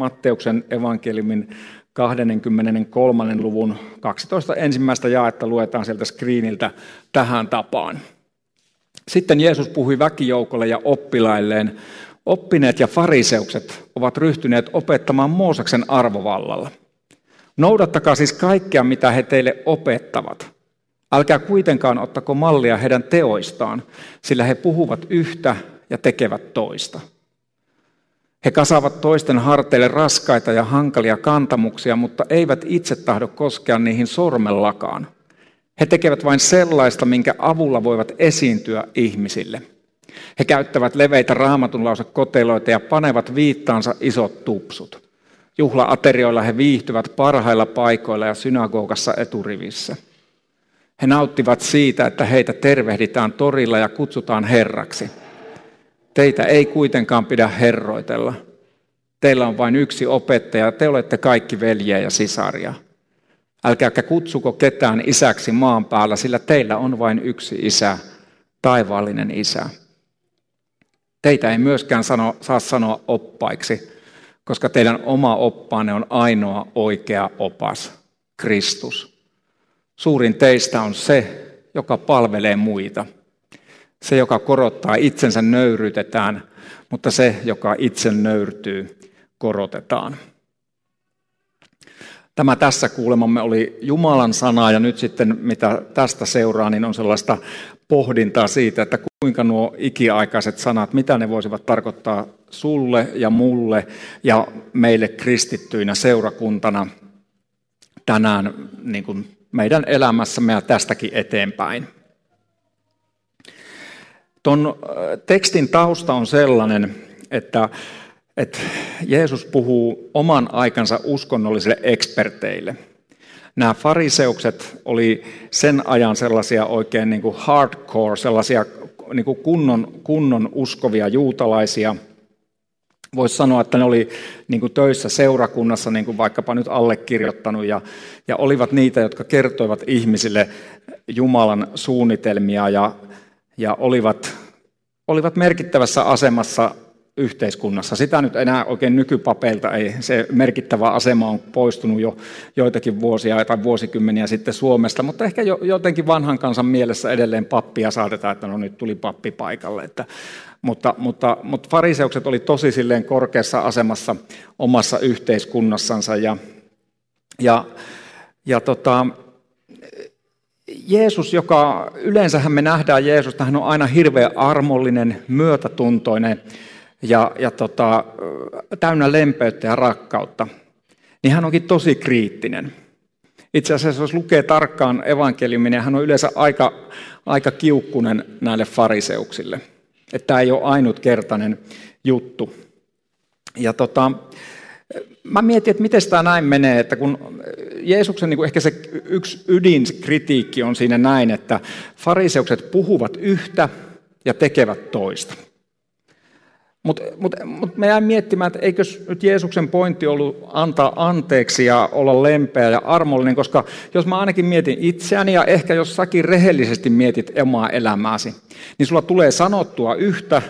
Matteuksen evankeliumin 23. luvun 12 ensimmäistä jaetta luetaan sieltä screeniltä tähän tapaan. Sitten Jeesus puhui väkijoukolle ja oppilailleen, oppineet ja fariseukset ovat ryhtyneet opettamaan Mooseksen arvovallalla. Noudattakaa siis kaikkea, mitä he teille opettavat. Älkää kuitenkaan ottako mallia heidän teoistaan, sillä he puhuvat yhtä ja tekevät toista. He kasaavat toisten harteille raskaita ja hankalia kantamuksia, mutta eivät itse tahdo koskea niihin sormellakaan. He tekevät vain sellaista, minkä avulla voivat esiintyä ihmisille. He käyttävät leveitä raamatunlausekoteloita ja panevat viittaansa isot tupsut. Juhlaaterioilla he viihtyvät parhailla paikoilla ja synagogassa eturivissä. He nauttivat siitä, että heitä tervehditään torilla ja kutsutaan herraksi. Teitä ei kuitenkaan pidä herroitella. Teillä on vain yksi opettaja, te olette kaikki veljiä ja sisaria. Älkääkä kutsuko ketään isäksi maan päällä, sillä teillä on vain yksi isä, taivaallinen isä. Teitä ei myöskään sano, saa sanoa oppaiksi, koska teidän oma oppaanne on ainoa oikea opas, Kristus. Suurin teistä on se, joka palvelee muita. Se, joka korottaa itsensä, nöyryytetään, mutta se, joka itse nöyrtyy, korotetaan. Tämä tässä kuulemamme oli Jumalan sana ja nyt sitten mitä tästä seuraa, niin on sellaista pohdintaa siitä, että kuinka nuo ikiaikaiset sanat, mitä ne voisivat tarkoittaa sulle ja mulle ja meille kristittyinä seurakuntana tänään niin kuin meidän elämässämme ja tästäkin eteenpäin. Tuon tekstin tausta on sellainen, että, että Jeesus puhuu oman aikansa uskonnollisille eksperteille. Nämä fariseukset oli sen ajan sellaisia oikein niin kuin hardcore, sellaisia niin kuin kunnon, kunnon uskovia juutalaisia. Voisi sanoa, että ne oli niin kuin töissä seurakunnassa, niin kuin vaikkapa nyt allekirjoittanut, ja, ja olivat niitä, jotka kertoivat ihmisille Jumalan suunnitelmia ja ja olivat, olivat merkittävässä asemassa yhteiskunnassa. Sitä nyt enää oikein nykypapeilta ei. Se merkittävä asema on poistunut jo joitakin vuosia tai vuosikymmeniä sitten Suomesta, mutta ehkä jo, jotenkin vanhan kansan mielessä edelleen pappia saatetaan, että no nyt tuli pappi paikalle. Että, mutta, mutta, mutta fariseukset oli tosi silleen korkeassa asemassa omassa yhteiskunnassansa ja, ja, ja tota, Jeesus, joka yleensähän me nähdään Jeesus, hän on aina hirveän armollinen, myötätuntoinen ja, ja tota, täynnä lempeyttä ja rakkautta, niin hän onkin tosi kriittinen. Itse asiassa jos lukee tarkkaan evankeliumin, niin hän on yleensä aika, aika kiukkunen näille fariseuksille. Että tämä ei ole ainutkertainen juttu. Ja tota, mä mietin, että miten tämä näin menee, että kun Jeesuksen niin kuin ehkä se yksi ydinkritiikki on siinä näin, että fariseukset puhuvat yhtä ja tekevät toista. Mutta mut, mut me jää miettimään, että eikö nyt Jeesuksen pointti ollut antaa anteeksi ja olla lempeä ja armollinen, koska jos mä ainakin mietin itseäni ja ehkä jos säkin rehellisesti mietit omaa elämääsi, niin sulla tulee sanottua yhtä,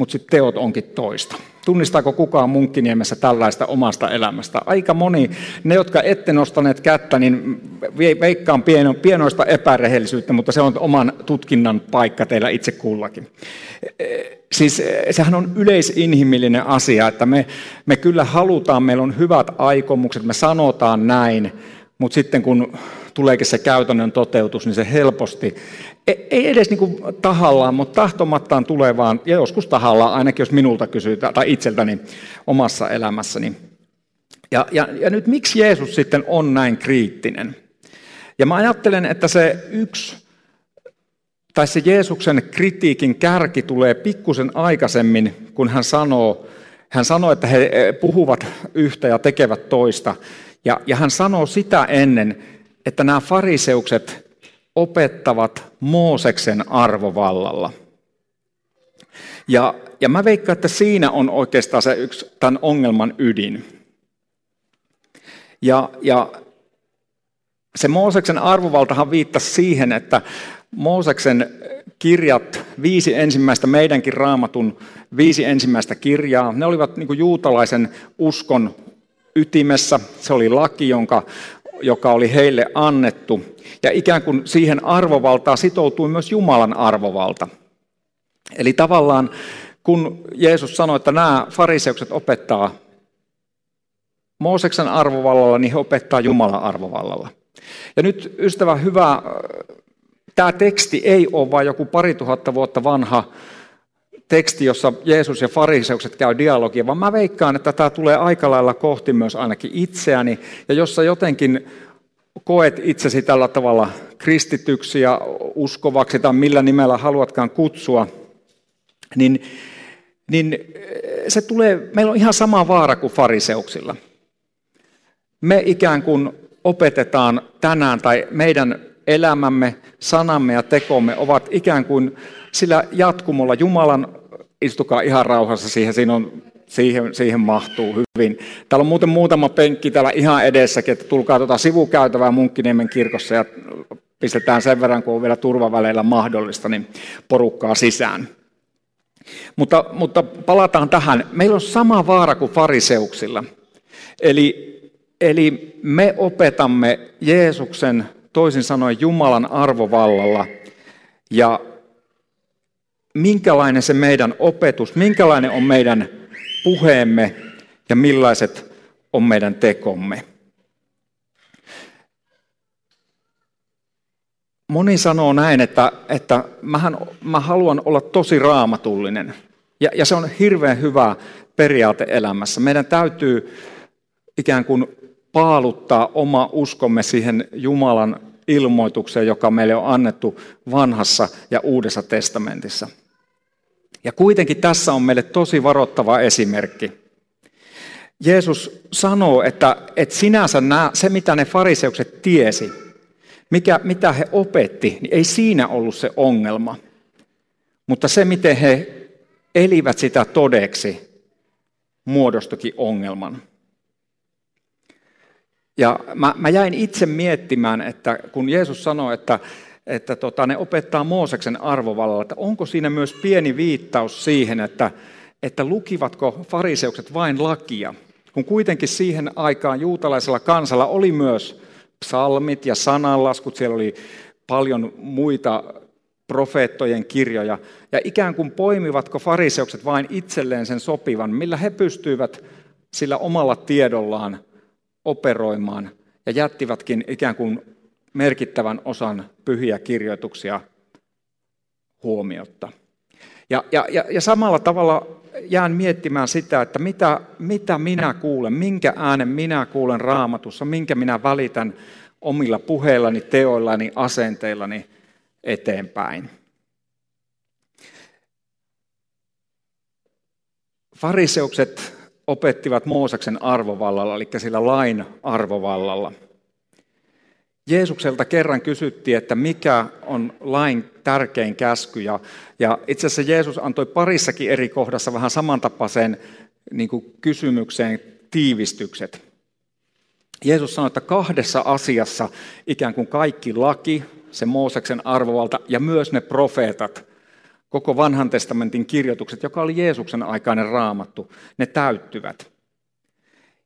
mutta sitten teot onkin toista. Tunnistaako kukaan Munkkiniemessä tällaista omasta elämästä? Aika moni, ne jotka ette nostaneet kättä, niin veikkaan pieno, pienoista epärehellisyyttä, mutta se on oman tutkinnan paikka teillä itse kullakin. Siis sehän on yleisinhimillinen asia, että me, me kyllä halutaan, meillä on hyvät aikomukset, me sanotaan näin, mutta sitten kun tuleekin se käytännön toteutus, niin se helposti, e, ei edes niin kuin tahallaan, mutta tahtomattaan tulee vaan, ja joskus tahallaan, ainakin jos minulta kysyy, tai itseltäni omassa elämässäni. Ja, ja, ja nyt miksi Jeesus sitten on näin kriittinen? Ja mä ajattelen, että se yksi, tai se Jeesuksen kritiikin kärki tulee pikkusen aikaisemmin, kun hän sanoo, Hän sanoi, että he puhuvat yhtä ja tekevät toista. Ja, ja hän sanoo sitä ennen, että nämä fariseukset opettavat Mooseksen arvovallalla. Ja, ja mä veikkaan, että siinä on oikeastaan se yksi tämän ongelman ydin. Ja, ja se Mooseksen arvovaltahan viittasi siihen, että Mooseksen kirjat, viisi ensimmäistä meidänkin raamatun viisi ensimmäistä kirjaa, ne olivat niin juutalaisen uskon ytimessä. Se oli laki, jonka, joka oli heille annettu. Ja ikään kuin siihen arvovaltaan sitoutui myös Jumalan arvovalta. Eli tavallaan kun Jeesus sanoi, että nämä fariseukset opettaa Mooseksen arvovallalla, niin he opettaa Jumalan arvovallalla. Ja nyt ystävä hyvä, tämä teksti ei ole vain joku pari tuhatta vuotta vanha teksti, jossa Jeesus ja fariseukset käy dialogia, vaan mä veikkaan, että tämä tulee aika lailla kohti myös ainakin itseäni, ja jossa jotenkin koet itsesi tällä tavalla kristityksi ja uskovaksi tai millä nimellä haluatkaan kutsua, niin, niin se tulee, meillä on ihan sama vaara kuin fariseuksilla. Me ikään kuin opetetaan tänään tai meidän elämämme, sanamme ja tekomme ovat ikään kuin sillä jatkumolla Jumalan, istukaa ihan rauhassa siihen, siinä on, siihen, siihen mahtuu hyvin. Täällä on muuten muutama penkki täällä ihan edessäkin, että tulkaa tuota sivukäytävää Munkkiniemen kirkossa ja pistetään sen verran, kun on vielä turvaväleillä mahdollista, niin porukkaa sisään. Mutta, mutta palataan tähän. Meillä on sama vaara kuin fariseuksilla. Eli, eli me opetamme Jeesuksen, toisin sanoen Jumalan arvovallalla. Ja minkälainen se meidän opetus, minkälainen on meidän puheemme ja millaiset on meidän tekomme. Moni sanoo näin, että, että mähän, mä haluan olla tosi raamatullinen. Ja, ja se on hirveän hyvä periaate elämässä. Meidän täytyy ikään kuin paaluttaa oma uskomme siihen Jumalan ilmoitukseen, joka meille on annettu vanhassa ja uudessa testamentissa. Ja kuitenkin tässä on meille tosi varoittava esimerkki. Jeesus sanoo, että, että sinänsä nämä, se mitä ne fariseukset tiesi, mikä, mitä he opetti, niin ei siinä ollut se ongelma. Mutta se, miten he elivät sitä todeksi, muodostukin ongelman. Ja mä, mä jäin itse miettimään, että kun Jeesus sanoi, että, että tota, ne opettaa Mooseksen arvovallalla, että onko siinä myös pieni viittaus siihen, että, että lukivatko fariseukset vain lakia, kun kuitenkin siihen aikaan juutalaisella kansalla oli myös psalmit ja sananlaskut, siellä oli paljon muita profeettojen kirjoja, ja ikään kuin poimivatko fariseukset vain itselleen sen sopivan, millä he pystyivät sillä omalla tiedollaan operoimaan, ja jättivätkin ikään kuin merkittävän osan pyhiä kirjoituksia huomiotta. Ja, ja, ja, ja samalla tavalla jään miettimään sitä, että mitä, mitä minä kuulen, minkä äänen minä kuulen raamatussa, minkä minä välitän omilla puheillani, teoillani, asenteillani eteenpäin. Fariseukset opettivat Mooseksen arvovallalla, eli sillä lain arvovallalla. Jeesukselta kerran kysyttiin, että mikä on lain tärkein käsky. Ja, ja itse asiassa Jeesus antoi parissakin eri kohdassa vähän samantapaisen niin kuin kysymykseen tiivistykset. Jeesus sanoi, että kahdessa asiassa ikään kuin kaikki laki, se Mooseksen arvovalta ja myös ne profeetat, koko vanhan testamentin kirjoitukset, joka oli Jeesuksen aikainen raamattu, ne täyttyvät.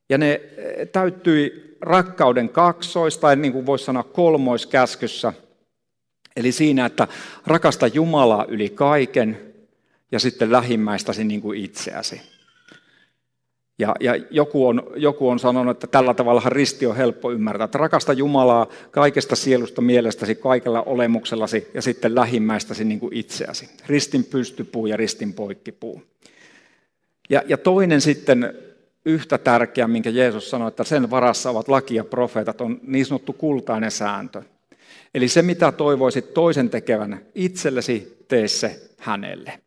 Ja ne eh, täyttyi rakkauden kaksois, tai niin kuin voisi sanoa kolmoiskäskyssä, eli siinä, että rakasta Jumalaa yli kaiken ja sitten lähimmäistäsi niin kuin itseäsi. Ja, ja joku, on, joku on sanonut, että tällä tavalla risti on helppo ymmärtää, että rakasta Jumalaa kaikesta sielusta, mielestäsi, kaikella olemuksellasi ja sitten lähimmäistäsi niin kuin itseäsi. Ristin pystypuu ja ristin poikkipuu. Ja, ja toinen sitten yhtä tärkeä, minkä Jeesus sanoi, että sen varassa ovat laki ja profeetat, on niin sanottu kultainen sääntö. Eli se, mitä toivoisit toisen tekevän itsellesi, tee se hänelle.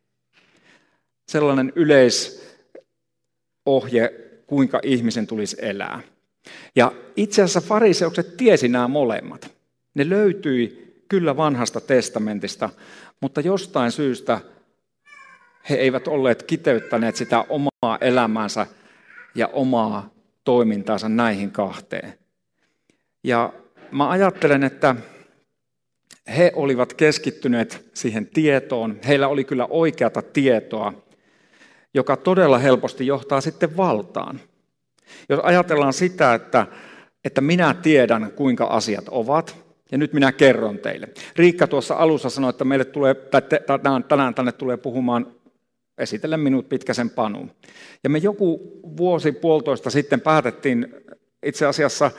Sellainen yleis ohje, kuinka ihmisen tulisi elää. Ja itse asiassa fariseukset tiesi nämä molemmat. Ne löytyi kyllä vanhasta testamentista, mutta jostain syystä he eivät olleet kiteyttäneet sitä omaa elämäänsä ja omaa toimintaansa näihin kahteen. Ja mä ajattelen, että he olivat keskittyneet siihen tietoon. Heillä oli kyllä oikeata tietoa, joka todella helposti johtaa sitten valtaan. Jos ajatellaan sitä, että, että minä tiedän, kuinka asiat ovat, ja nyt minä kerron teille. Riikka tuossa alussa sanoi, että meille tulee, tänään tänne tulee puhumaan esitellä minut pitkäsen panuun. Ja me joku vuosi puolitoista sitten päätettiin itse asiassa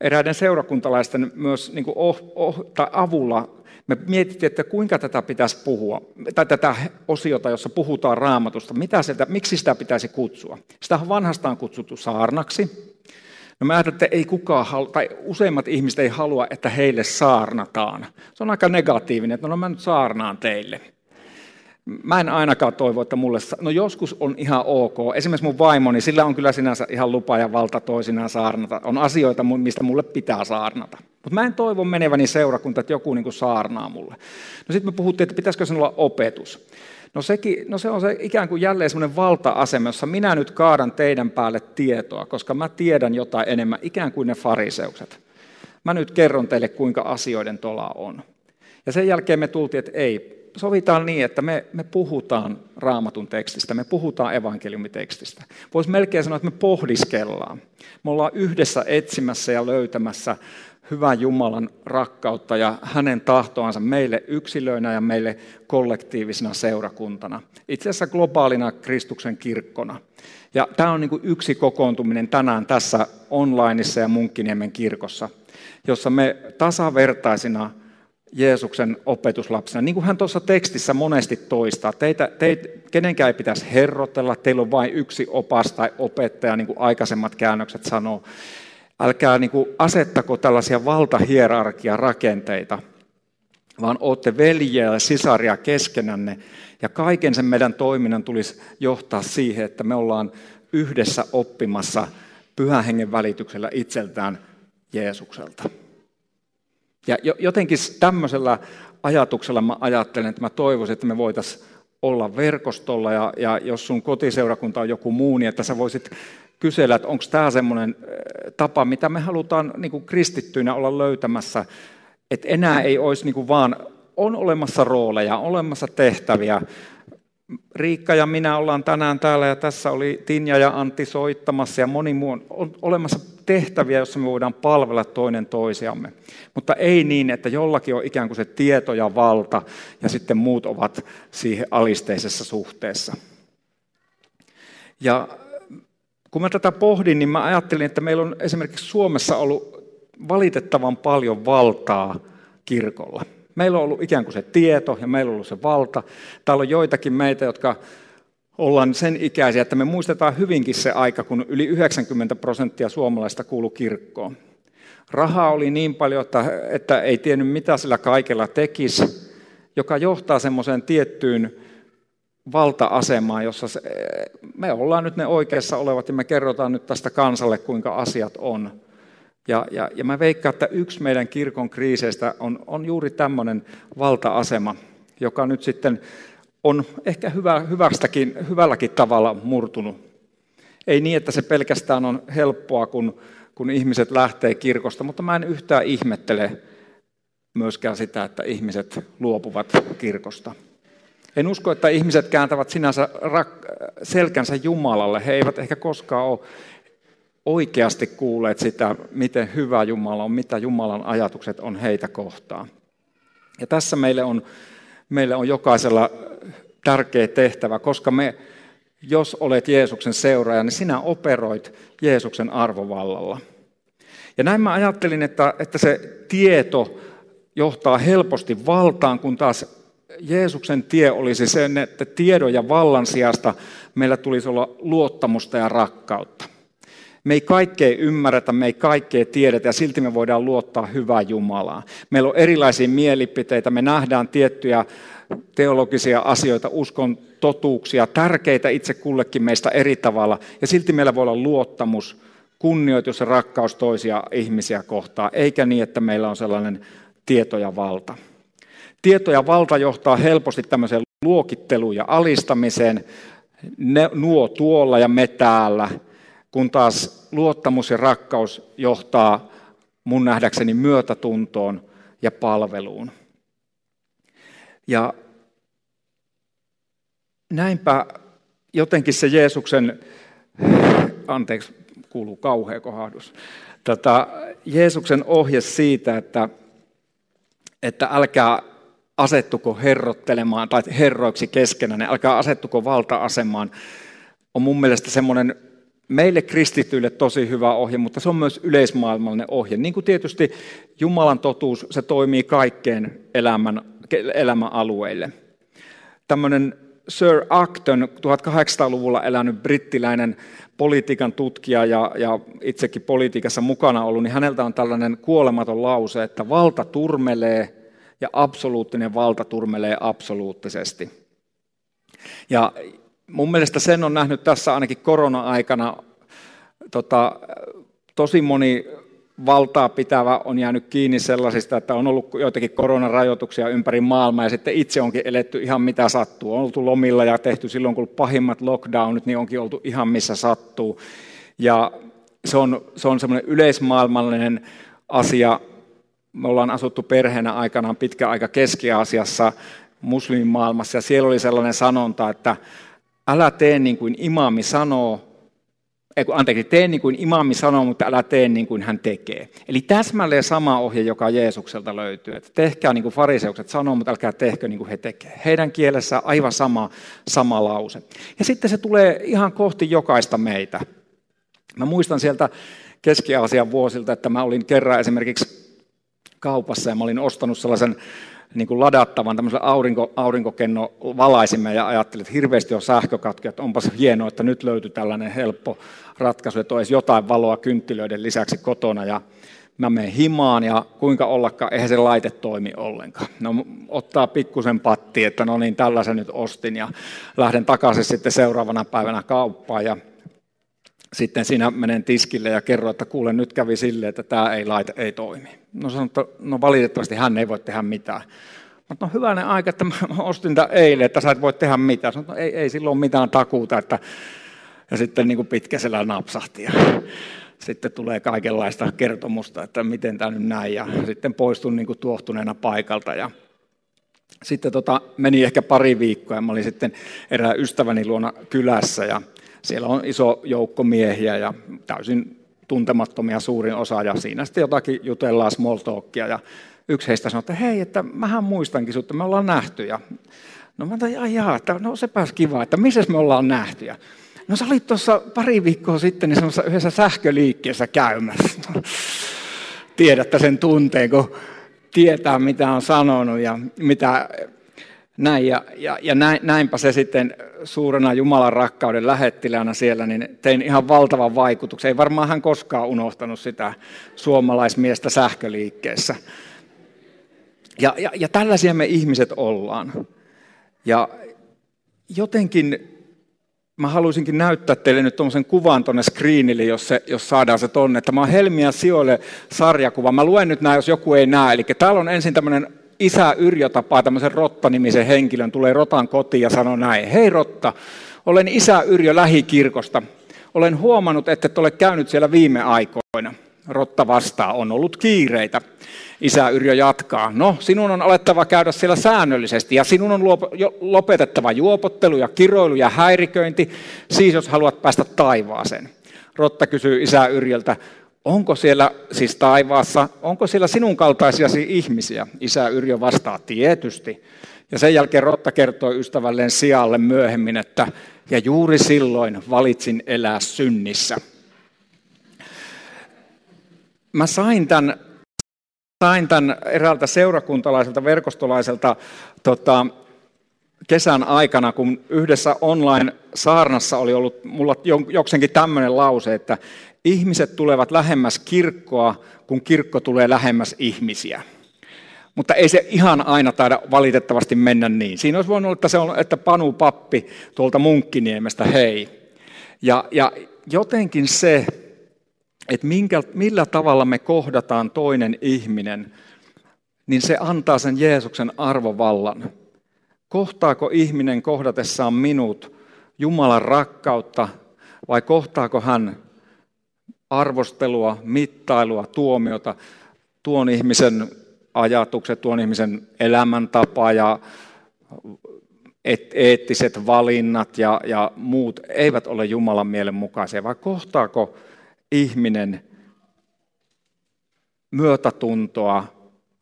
eräiden seurakuntalaisten myös niin kuin oh, oh, tai avulla me mietittiin, että kuinka tätä pitäisi puhua, tai tätä osiota, jossa puhutaan raamatusta, mitä sitä, miksi sitä pitäisi kutsua. Sitä on vanhastaan kutsuttu saarnaksi. No mä ajattelen, että ei kukaan halua, tai useimmat ihmiset ei halua, että heille saarnataan. Se on aika negatiivinen, että no mä nyt saarnaan teille. Mä en ainakaan toivo, että mulle, no joskus on ihan ok. Esimerkiksi mun vaimoni, sillä on kyllä sinänsä ihan lupa ja valta toisinaan saarnata. On asioita, mistä mulle pitää saarnata. Mutta mä en toivo meneväni seurakunta, että joku niin saarnaa mulle. No sitten me puhuttiin, että pitäisikö sen olla opetus. No, sekin, no se on se ikään kuin jälleen semmoinen valta-asema, jossa minä nyt kaadan teidän päälle tietoa, koska mä tiedän jotain enemmän, ikään kuin ne fariseukset. Mä nyt kerron teille, kuinka asioiden tola on. Ja sen jälkeen me tultiin, että ei, sovitaan niin, että me, me puhutaan raamatun tekstistä, me puhutaan evankeliumitekstistä. Voisi melkein sanoa, että me pohdiskellaan. Me ollaan yhdessä etsimässä ja löytämässä hyvän Jumalan rakkautta ja hänen tahtoansa meille yksilöinä ja meille kollektiivisena seurakuntana. Itse asiassa globaalina Kristuksen kirkkona. Ja tämä on niin yksi kokoontuminen tänään tässä onlineissa ja Munkkiniemen kirkossa, jossa me tasavertaisina Jeesuksen opetuslapsena. Niin kuin hän tuossa tekstissä monesti toistaa, teitä, teitä, kenenkään ei pitäisi herrotella, teillä on vain yksi opas tai opettaja, niin kuin aikaisemmat käännökset sanoo. Älkää niin kuin asettako tällaisia valtahierarkia rakenteita, vaan olette veljiä ja sisaria keskenänne. Ja kaiken sen meidän toiminnan tulisi johtaa siihen, että me ollaan yhdessä oppimassa pyhän hengen välityksellä itseltään Jeesukselta. Ja jotenkin tämmöisellä ajatuksella mä ajattelen, että mä toivoisin, että me voitaisiin olla verkostolla ja, ja jos sun kotiseurakunta on joku muu, niin että sä voisit kysellä, että onko tämä semmoinen tapa, mitä me halutaan niin kuin kristittyinä olla löytämässä, että enää ei olisi niin kuin vaan, on olemassa rooleja, on olemassa tehtäviä, Riikka ja minä ollaan tänään täällä ja tässä oli Tinja ja Antti soittamassa ja moni muu on olemassa tehtäviä, joissa me voidaan palvella toinen toisiamme. Mutta ei niin, että jollakin on ikään kuin se tieto ja valta ja sitten muut ovat siihen alisteisessa suhteessa. Ja kun mä tätä pohdin, niin mä ajattelin, että meillä on esimerkiksi Suomessa ollut valitettavan paljon valtaa kirkolla. Meillä on ollut ikään kuin se tieto ja meillä on ollut se valta. Täällä on joitakin meitä, jotka ollaan sen ikäisiä, että me muistetaan hyvinkin se aika, kun yli 90 prosenttia suomalaista kuulu kirkkoon. Rahaa oli niin paljon, että, että ei tiennyt mitä sillä kaikella tekisi, joka johtaa semmoiseen tiettyyn valta-asemaan, jossa se, me ollaan nyt ne oikeassa olevat ja me kerrotaan nyt tästä kansalle, kuinka asiat on. Ja, ja, ja mä veikkaan, että yksi meidän kirkon kriiseistä on, on juuri tämmöinen valta-asema, joka nyt sitten on ehkä hyvä, hyvästäkin, hyvälläkin tavalla murtunut. Ei niin, että se pelkästään on helppoa, kun, kun ihmiset lähtee kirkosta, mutta mä en yhtään ihmettele myöskään sitä, että ihmiset luopuvat kirkosta. En usko, että ihmiset kääntävät sinänsä selkänsä Jumalalle. He eivät ehkä koskaan ole oikeasti kuulleet sitä, miten hyvä Jumala on, mitä Jumalan ajatukset on heitä kohtaan. Ja tässä meille on, meille on jokaisella tärkeä tehtävä, koska me, jos olet Jeesuksen seuraaja, niin sinä operoit Jeesuksen arvovallalla. Ja näin mä ajattelin, että, että se tieto johtaa helposti valtaan, kun taas Jeesuksen tie olisi sen, että tiedon ja vallan sijasta meillä tulisi olla luottamusta ja rakkautta. Me ei kaikkea ymmärretä, me ei kaikkea tiedetä ja silti me voidaan luottaa hyvää Jumalaa. Meillä on erilaisia mielipiteitä, me nähdään tiettyjä teologisia asioita, uskon totuuksia, tärkeitä itse kullekin meistä eri tavalla. Ja silti meillä voi olla luottamus, kunnioitus ja rakkaus toisia ihmisiä kohtaan, eikä niin, että meillä on sellainen tieto ja valta. Tieto ja valta johtaa helposti tämmöiseen luokitteluun ja alistamiseen, ne, nuo tuolla ja me täällä, kun taas luottamus ja rakkaus johtaa mun nähdäkseni myötätuntoon ja palveluun. Ja näinpä jotenkin se Jeesuksen, anteeksi, kuuluu kauhea kohdus, Tätä Jeesuksen ohje siitä, että, että älkää asettuko herrottelemaan tai herroiksi keskenään, älkää asettuko valta-asemaan, on mun mielestä semmoinen meille kristityille tosi hyvä ohje, mutta se on myös yleismaailmallinen ohje. Niin kuin tietysti Jumalan totuus, se toimii kaikkeen elämän, elämän alueille. Tämmöinen Sir Acton, 1800-luvulla elänyt brittiläinen politiikan tutkija ja, ja itsekin politiikassa mukana ollut, niin häneltä on tällainen kuolematon lause, että valta turmelee ja absoluuttinen valta turmelee absoluuttisesti. Ja mun mielestä sen on nähnyt tässä ainakin korona-aikana tota, tosi moni valtaa pitävä on jäänyt kiinni sellaisista, että on ollut joitakin koronarajoituksia ympäri maailmaa ja sitten itse onkin eletty ihan mitä sattuu. On oltu lomilla ja tehty silloin, kun pahimmat lockdownit, niin onkin oltu ihan missä sattuu. Ja se on, se on semmoinen yleismaailmallinen asia. Me ollaan asuttu perheenä aikanaan pitkä aika Keski-Aasiassa, muslimimaailmassa, ja siellä oli sellainen sanonta, että älä tee niin kuin imaami sanoo, anteeksi, tee niin kuin imami sanoo, mutta älä tee niin kuin hän tekee. Eli täsmälleen sama ohje, joka Jeesukselta löytyy. Että tehkää niin kuin fariseukset sanoo, mutta älkää tehkö niin kuin he tekee. Heidän kielessä aivan sama, sama lause. Ja sitten se tulee ihan kohti jokaista meitä. Mä muistan sieltä Keski-Aasian vuosilta, että mä olin kerran esimerkiksi kaupassa ja mä olin ostanut sellaisen niin kuin ladattavan tämmöisen aurinko, aurinkokenno valaisimme ja ajattelin, että hirveästi on sähkökatkoja, että onpas hienoa, että nyt löytyi tällainen helppo ratkaisu, että olisi jotain valoa kynttilöiden lisäksi kotona ja mä menen himaan ja kuinka ollakaan, eihän se laite toimi ollenkaan. No ottaa pikkusen patti, että no niin, tällaisen nyt ostin ja lähden takaisin sitten seuraavana päivänä kauppaan ja sitten siinä menen tiskille ja kerron, että kuule, nyt kävi silleen, että tämä ei laite ei toimi. No sanon, että no valitettavasti hän ei voi tehdä mitään. Mutta no hyvänen aika, että mä ostin tämän eilen, että sä et voi tehdä mitään. Sanoin, no ei, ei silloin mitään takuuta. Että... Ja sitten niin kuin pitkäsellä napsahti. Ja sitten tulee kaikenlaista kertomusta, että miten tämä nyt näin. Ja sitten poistun niin tuohtuneena paikalta. Ja sitten tota, meni ehkä pari viikkoa ja mä olin sitten erään ystäväni luona kylässä. Ja siellä on iso joukko miehiä ja täysin tuntemattomia suurin osa, ja siinä sitten jotakin jutellaan small talkia, ja yksi heistä sanoi, että hei, että mähän muistankin sinut, me ollaan nähty, ja no mä ajattelin, jaa, että no sepäs kiva, että missä me ollaan nähty, ja no sä olit tuossa pari viikkoa sitten niin yhdessä sähköliikkeessä käymässä. Tiedätte sen tunteen, kun tietää, mitä on sanonut ja mitä näin, ja, ja, ja näin, näinpä se sitten suurena Jumalan rakkauden lähettiläänä siellä, niin tein ihan valtavan vaikutuksen. Ei varmaan hän koskaan unohtanut sitä suomalaismiestä sähköliikkeessä. Ja, ja, ja tällaisia me ihmiset ollaan. Ja jotenkin mä haluaisinkin näyttää teille nyt tuommoisen kuvan tuonne screenille, jos, se, jos saadaan se tonne. Tämä on Helmiä sijoille sarjakuva. Mä luen nyt nämä, jos joku ei näe. Eli täällä on ensin tämmöinen isä Yrjö tapaa tämmöisen Rotta-nimisen henkilön, tulee Rotan kotiin ja sanoo näin, hei Rotta, olen isä Yrjö lähikirkosta. Olen huomannut, että et ole käynyt siellä viime aikoina. Rotta vastaa, on ollut kiireitä. Isä Yrjö jatkaa, no sinun on alettava käydä siellä säännöllisesti ja sinun on lopetettava juopottelu ja kiroilu ja häiriköinti, siis jos haluat päästä taivaaseen. Rotta kysyy isä Yrjöltä, onko siellä siis taivaassa, onko siellä sinun kaltaisiasi ihmisiä? Isä Yrjö vastaa tietysti. Ja sen jälkeen Rotta kertoi ystävälleen sijalle myöhemmin, että ja juuri silloin valitsin elää synnissä. Mä sain tämän, sain tämän eräältä seurakuntalaiselta, verkostolaiselta tota, kesän aikana, kun yhdessä online-saarnassa oli ollut mulla jokseenkin tämmöinen lause, että ihmiset tulevat lähemmäs kirkkoa, kun kirkko tulee lähemmäs ihmisiä. Mutta ei se ihan aina taida valitettavasti mennä niin. Siinä olisi voinut olla, että, se on, että Panu Pappi tuolta Munkkiniemestä, hei. Ja, ja jotenkin se, että minkä, millä tavalla me kohdataan toinen ihminen, niin se antaa sen Jeesuksen arvovallan. Kohtaako ihminen kohdatessaan minut Jumalan rakkautta vai kohtaako hän arvostelua, mittailua, tuomiota, tuon ihmisen ajatukset, tuon ihmisen elämäntapa ja eettiset valinnat ja, ja muut eivät ole Jumalan mielen mukaisia, vai kohtaako ihminen myötätuntoa,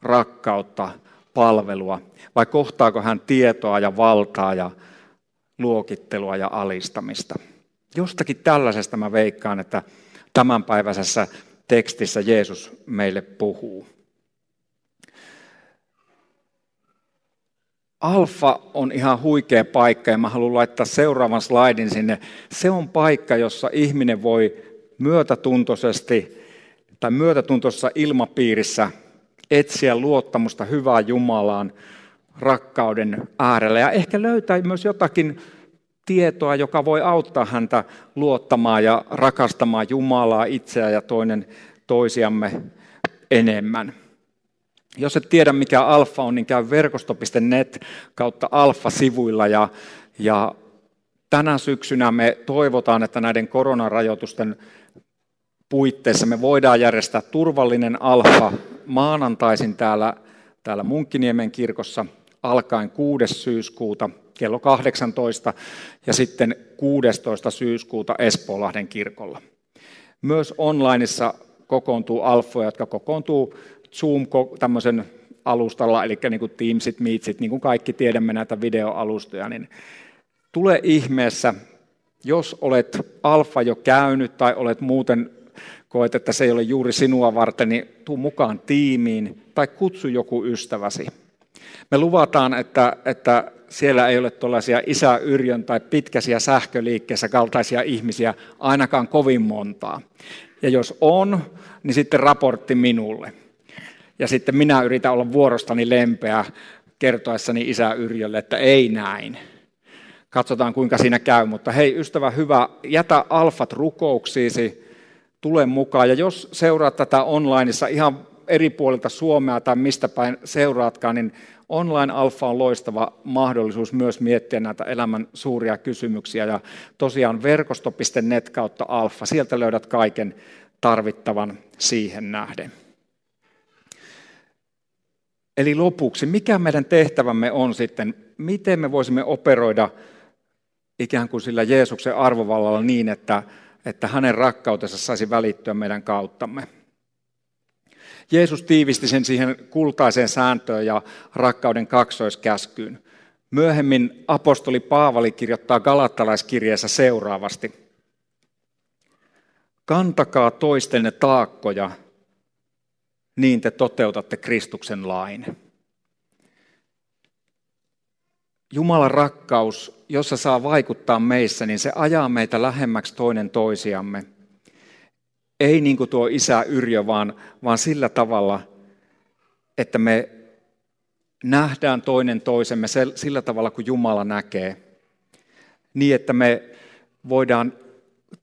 rakkautta, palvelua, vai kohtaako hän tietoa ja valtaa ja luokittelua ja alistamista. Jostakin tällaisesta mä veikkaan, että tämänpäiväisessä tekstissä Jeesus meille puhuu. Alfa on ihan huikea paikka ja mä haluan laittaa seuraavan slaidin sinne. Se on paikka, jossa ihminen voi myötätuntoisesti tai myötätuntoisessa ilmapiirissä etsiä luottamusta hyvään Jumalaan rakkauden äärellä ja ehkä löytää myös jotakin tietoa, joka voi auttaa häntä luottamaan ja rakastamaan Jumalaa, itseä ja toinen toisiamme enemmän. Jos et tiedä mikä alfa on, niin käy verkosto.net kautta alfa-sivuilla ja, ja tänä syksynä me toivotaan, että näiden koronarajoitusten puitteissa me voidaan järjestää turvallinen alfa maanantaisin täällä, täällä Munkkiniemen kirkossa alkaen 6. syyskuuta kello 18 ja sitten 16. syyskuuta Espoolahden kirkolla. Myös onlineissa kokoontuu alfoja, jotka kokoontuu Zoom alustalla, eli niin kuin Teamsit, Meetsit, niin kuin kaikki tiedämme näitä videoalustoja, niin tule ihmeessä, jos olet alfa jo käynyt tai olet muuten koet, että se ei ole juuri sinua varten, niin tuu mukaan tiimiin tai kutsu joku ystäväsi. Me luvataan, että, että siellä ei ole tuollaisia isä Yrjön tai pitkäisiä sähköliikkeessä kaltaisia ihmisiä ainakaan kovin montaa. Ja jos on, niin sitten raportti minulle. Ja sitten minä yritän olla vuorostani lempeä kertoessani isä Yrjölle, että ei näin. Katsotaan kuinka siinä käy, mutta hei ystävä hyvä, jätä alfat rukouksiisi, tule mukaan. Ja jos seuraat tätä onlineissa ihan eri puolilta Suomea tai mistä päin seuraatkaan, niin Online Alfa on loistava mahdollisuus myös miettiä näitä elämän suuria kysymyksiä. Ja tosiaan verkosto.net kautta Alfa, sieltä löydät kaiken tarvittavan siihen nähden. Eli lopuksi, mikä meidän tehtävämme on sitten, miten me voisimme operoida ikään kuin sillä Jeesuksen arvovallalla niin, että, että hänen rakkautensa saisi välittyä meidän kauttamme. Jeesus tiivisti sen siihen kultaiseen sääntöön ja rakkauden kaksoiskäskyyn. Myöhemmin apostoli Paavali kirjoittaa galattalaiskirjeessä seuraavasti. Kantakaa toistenne taakkoja, niin te toteutatte Kristuksen lain. Jumalan rakkaus, jossa saa vaikuttaa meissä, niin se ajaa meitä lähemmäksi toinen toisiamme – ei niin kuin tuo isä Yrjö, vaan, vaan sillä tavalla, että me nähdään toinen toisemme sillä tavalla, kuin Jumala näkee. Niin, että me voidaan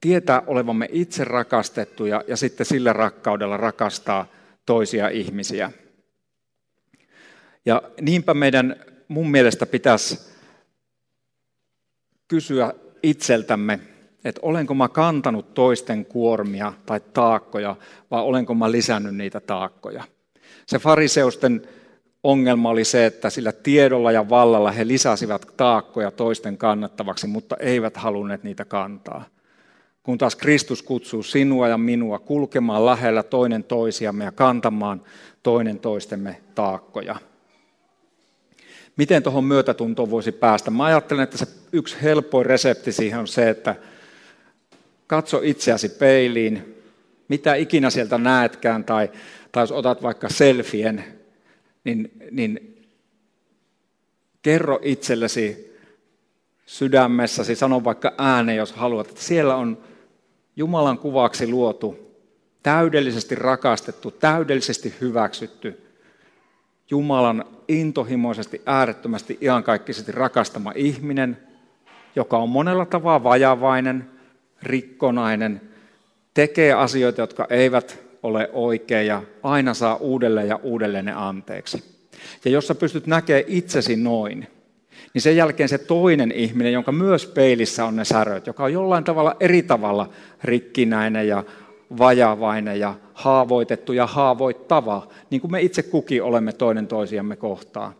tietää olevamme itse rakastettuja ja sitten sillä rakkaudella rakastaa toisia ihmisiä. Ja niinpä meidän mun mielestä pitäisi kysyä itseltämme, että olenko mä kantanut toisten kuormia tai taakkoja vai olenko mä lisännyt niitä taakkoja. Se fariseusten ongelma oli se, että sillä tiedolla ja vallalla he lisäsivät taakkoja toisten kannattavaksi, mutta eivät halunneet niitä kantaa. Kun taas Kristus kutsuu sinua ja minua kulkemaan lähellä toinen toisiamme ja kantamaan toinen toistemme taakkoja. Miten tuohon myötätuntoon voisi päästä? Mä ajattelen, että se yksi helpoin resepti siihen on se, että katso itseäsi peiliin, mitä ikinä sieltä näetkään, tai, tai jos otat vaikka selfien, niin, niin Kerro itsellesi sydämessäsi, sano vaikka ääneen, jos haluat, että siellä on Jumalan kuvaksi luotu, täydellisesti rakastettu, täydellisesti hyväksytty, Jumalan intohimoisesti, äärettömästi, iankaikkisesti rakastama ihminen, joka on monella tavalla vajavainen, rikkonainen, tekee asioita, jotka eivät ole oikein ja aina saa uudelleen ja uudelleen ne anteeksi. Ja jos sä pystyt näkemään itsesi noin, niin sen jälkeen se toinen ihminen, jonka myös peilissä on ne säröt, joka on jollain tavalla eri tavalla rikkinäinen ja vajavainen ja haavoitettu ja haavoittava, niin kuin me itse kukin olemme toinen toisiamme kohtaan,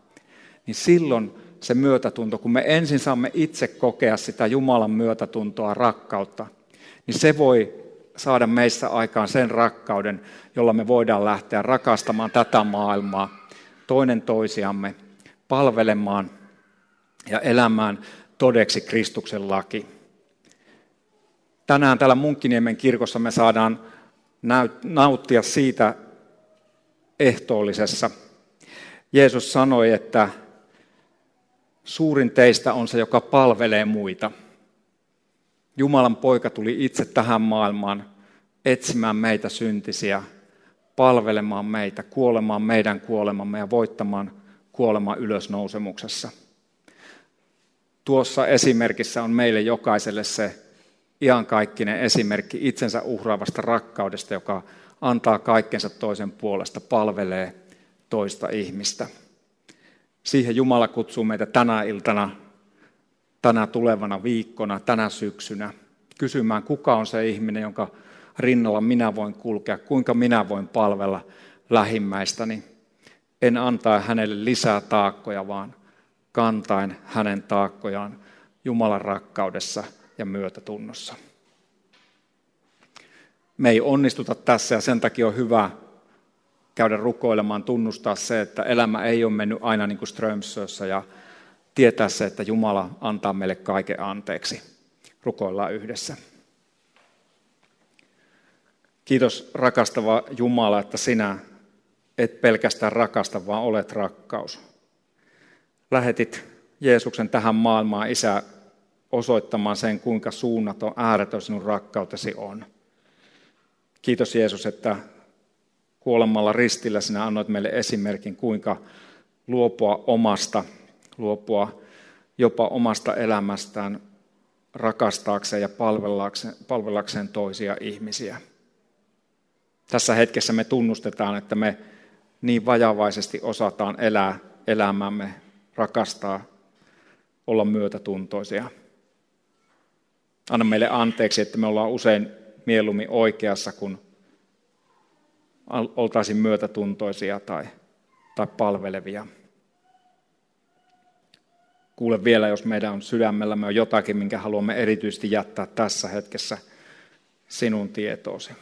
niin silloin se myötätunto, kun me ensin saamme itse kokea sitä Jumalan myötätuntoa, rakkautta, niin se voi saada meissä aikaan sen rakkauden, jolla me voidaan lähteä rakastamaan tätä maailmaa, toinen toisiamme, palvelemaan ja elämään todeksi Kristuksen laki. Tänään täällä Munkkiniemen kirkossa me saadaan nauttia siitä ehtoollisessa. Jeesus sanoi, että suurin teistä on se, joka palvelee muita. Jumalan poika tuli itse tähän maailmaan etsimään meitä syntisiä, palvelemaan meitä, kuolemaan meidän kuolemamme ja voittamaan kuolema ylösnousemuksessa. Tuossa esimerkissä on meille jokaiselle se iankaikkinen esimerkki itsensä uhraavasta rakkaudesta, joka antaa kaikkensa toisen puolesta, palvelee toista ihmistä. Siihen Jumala kutsuu meitä tänä iltana, tänä tulevana viikkona, tänä syksynä kysymään, kuka on se ihminen, jonka rinnalla minä voin kulkea, kuinka minä voin palvella lähimmäistäni. En antaa hänelle lisää taakkoja, vaan kantain hänen taakkojaan Jumalan rakkaudessa ja myötätunnossa. Me ei onnistuta tässä ja sen takia on hyvä käydä rukoilemaan, tunnustaa se, että elämä ei ole mennyt aina niin kuin Strömsössä ja tietää se, että Jumala antaa meille kaiken anteeksi. Rukoillaan yhdessä. Kiitos rakastava Jumala, että sinä et pelkästään rakasta, vaan olet rakkaus. Lähetit Jeesuksen tähän maailmaan, Isä, osoittamaan sen, kuinka suunnaton, ääretön sinun rakkautesi on. Kiitos Jeesus, että kuolemalla ristillä sinä annoit meille esimerkin, kuinka luopua omasta, luopua jopa omasta elämästään rakastaakseen ja palvellakseen, palvellakseen toisia ihmisiä. Tässä hetkessä me tunnustetaan, että me niin vajavaisesti osataan elää elämämme, rakastaa, olla myötätuntoisia. Anna meille anteeksi, että me ollaan usein mieluummin oikeassa, kun oltaisiin myötätuntoisia tai, tai palvelevia. Kuule vielä, jos meidän on sydämellämme on jotakin, minkä haluamme erityisesti jättää tässä hetkessä sinun tietoosi.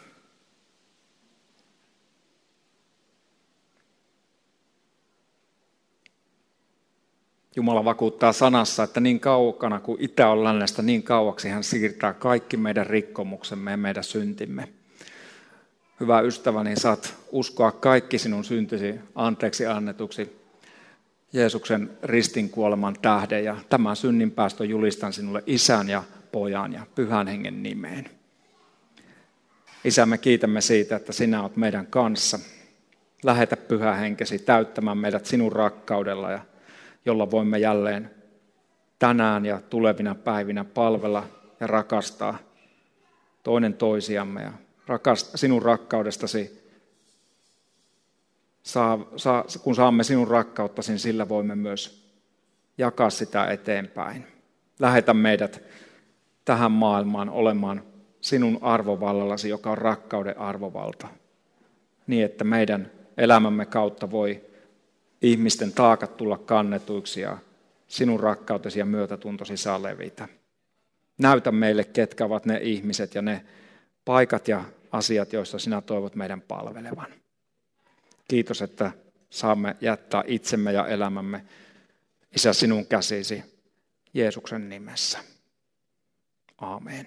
Jumala vakuuttaa sanassa, että niin kaukana kuin itä on lännestä, niin kauaksi hän siirtää kaikki meidän rikkomuksemme ja meidän syntimme. Hyvä ystäväni, saat uskoa kaikki sinun syntisi anteeksi annetuksi Jeesuksen ristin kuoleman tähden. Ja tämän synninpäästön julistan sinulle isän ja pojan ja pyhän hengen nimeen. Isä, me kiitämme siitä, että sinä olet meidän kanssa. Lähetä pyhä henkesi täyttämään meidät sinun rakkaudella ja jolla voimme jälleen tänään ja tulevina päivinä palvella ja rakastaa toinen toisiamme. Ja rakast, sinun rakkaudestasi, saa, saa, kun saamme sinun rakkauttasi, niin sillä voimme myös jakaa sitä eteenpäin. Lähetä meidät tähän maailmaan olemaan sinun arvovallallasi, joka on rakkauden arvovalta, niin että meidän elämämme kautta voi ihmisten taakat tulla kannetuiksi ja sinun rakkautesi ja myötätuntosi saa levitä. Näytä meille, ketkä ovat ne ihmiset ja ne paikat ja asiat, joissa sinä toivot meidän palvelevan. Kiitos, että saamme jättää itsemme ja elämämme, Isä, sinun käsisi Jeesuksen nimessä. Amen.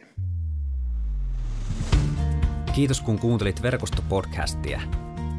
Kiitos kun kuuntelit verkostopodcastia.